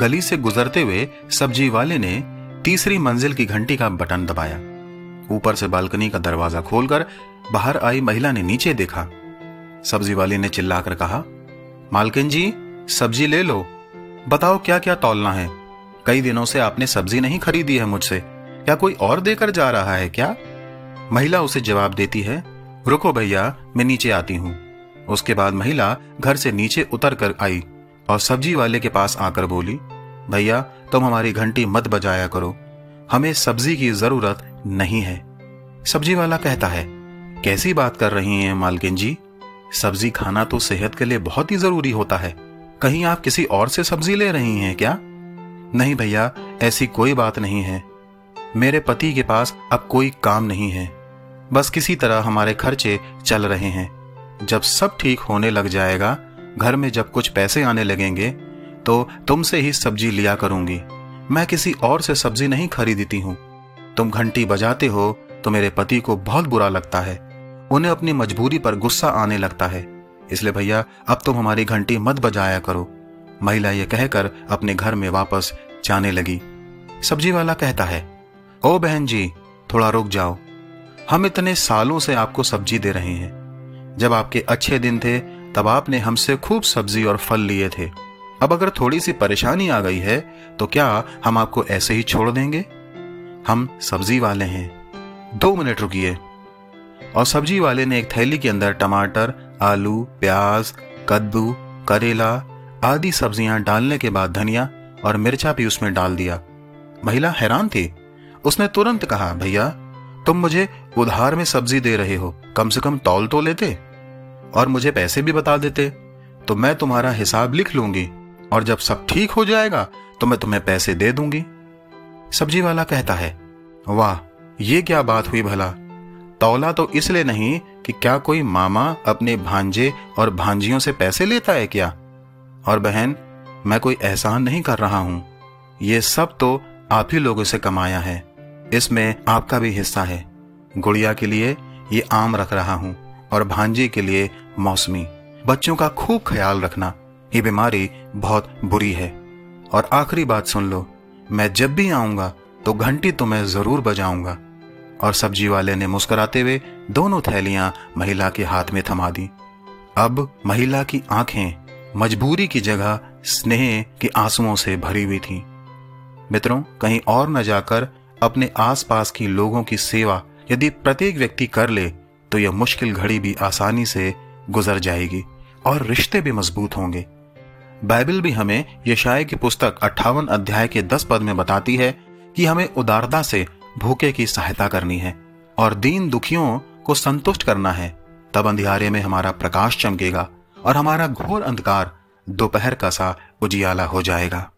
गली से गुजरते हुए सब्ज़ी वाले ने तीसरी मंजिल की घंटी का बटन दबाया। ऊपर से बालकनी का दरवाज़ा खोलकर बाहर आई महिला ने नीचे देखा। सब्ज़ी वाले ने चिल्लाकर कहा, मालकिन जी, सब्ज़ी ले लो। बताओ क्या क्या तौलना है? कई दिनों से आपने सब्ज़ी नहीं खरीदी है मुझसे। क्या कोई और देकर जा रहा है क्या? महिला उसे जवाब देती है, रुको भैया, मैं नीचे आती हूँ। उसके बाद महिला घर से नीचे उतर कर आई और सब्ज़ी वाले के पास आकर बोली भैया, तुम हमारी घंटी मत बजाया करो। हमें सब्ज़ी की ज़रूरत नहीं है। सब्ज़ी वाला कहता है, कैसी बात कर रही हैं मालकिन जी? सब्ज़ी खाना तो सेहत के लिए बहुत ही ज़रूरी होता है। कहीं आप किसी और से सब्ज़ी ले रही हैं क्या? नहीं भैया, ऐसी कोई बात नहीं है। मेरे पति के पास अब कोई काम नहीं है। बस किसी तरह हमारे खर्चे चल रहे हैं। जब सब ठीक होने लग जाएगा, घर में जब कुछ पैसे आने लगेंगे तो तुमसे ही सब्ज़ी लिया करूँगी। मैं किसी और से सब्ज़ी नहीं खरीदती हूँ। तुम घंटी बजाते हो तो मेरे पति को बहुत बुरा लगता है। उन्हें अपनी मजबूरी पर गुस्सा आने लगता है। इसलिए भैया, अब तुम हमारी घंटी मत बजाया करो। महिला यह कहकर अपने घर में वापस जाने लगी। सब्ज़ी वाला कहता है, ओ बहन जी, थोड़ा रुक जाओ। हम इतने सालों से आपको सब्ज़ी दे रहे हैं। जब आपके अच्छे दिन थे, तब आपने हमसे खूब सब्ज़ी और फल लिए थे। अब अगर थोड़ी सी परेशानी आ गई है तो क्या हम आपको ऐसे ही छोड़ देंगे? हम सब्ज़ी वाले हैं। दो मिनट रुकिए। और सब्ज़ी वाले ने एक थैली के अंदर टमाटर, आलू, प्याज, कद्दू, करेला आदि सब्ज़ियाँ डालने के बाद धनिया और मिर्चा भी उसमें डाल दिया। महिला हैरान थी। उसने तुरंत कहा, भैया, तुम मुझे उधार में सब्ज़ी दे रहे हो, कम से कम तौल तो लेते और मुझे पैसे भी बता देते तो मैं तुम्हारा हिसाब लिख लूँगी। और जब सब ठीक हो जाएगा तो मैं तुम्हें पैसे दे दूँगी। सब्ज़ी वाला कहता है, वाह, ये क्या बात हुई भला? तौला तो इसलिए नहीं कि क्या कोई मामा अपने भांजे और भांजियों से पैसे लेता है क्या? और बहन, मैं कोई एहसान नहीं कर रहा हूँ। ये सब तो आप ही लोगों से कमाया है। इसमें आपका भी हिस्सा है। गुड़िया के लिए ये आम रख रहा हूँ और भांजी के लिए मौसमी। बच्चों का खूब ख्याल रखना। ये बीमारी बहुत बुरी है। और आखिरी बात सुन लो, मैं जब भी आऊँगा तो घंटी तो मैं ज़रूर बजाऊँगा। और सब्ज़ी वाले ने मुस्कुराते हुए दोनों थैलियाँ महिला के हाथ में थमा दी। अब महिला की आँखें मजबूरी की जगह स्नेह के आंसुओं से भरी हुई थी। मित्रों, कहीं और न जाकर अपने आसपास की लोगों की सेवा यदि प्रत्येक व्यक्ति कर ले तो यह मुश्किल घड़ी भी आसानी से गुजर जाएगी और रिश्ते भी मज़बूत होंगे। बाइबल भी हमें यशाय की पुस्तक अट्ठावन अध्याय के दस पद में बताती है कि हमें उदारता से भूखे की सहायता करनी है और दीन दुखियों को संतुष्ट करना है। तब अंधियारे में हमारा प्रकाश चमकेगा और हमारा घोर अंधकार दोपहर का सा उजियाला हो जाएगा।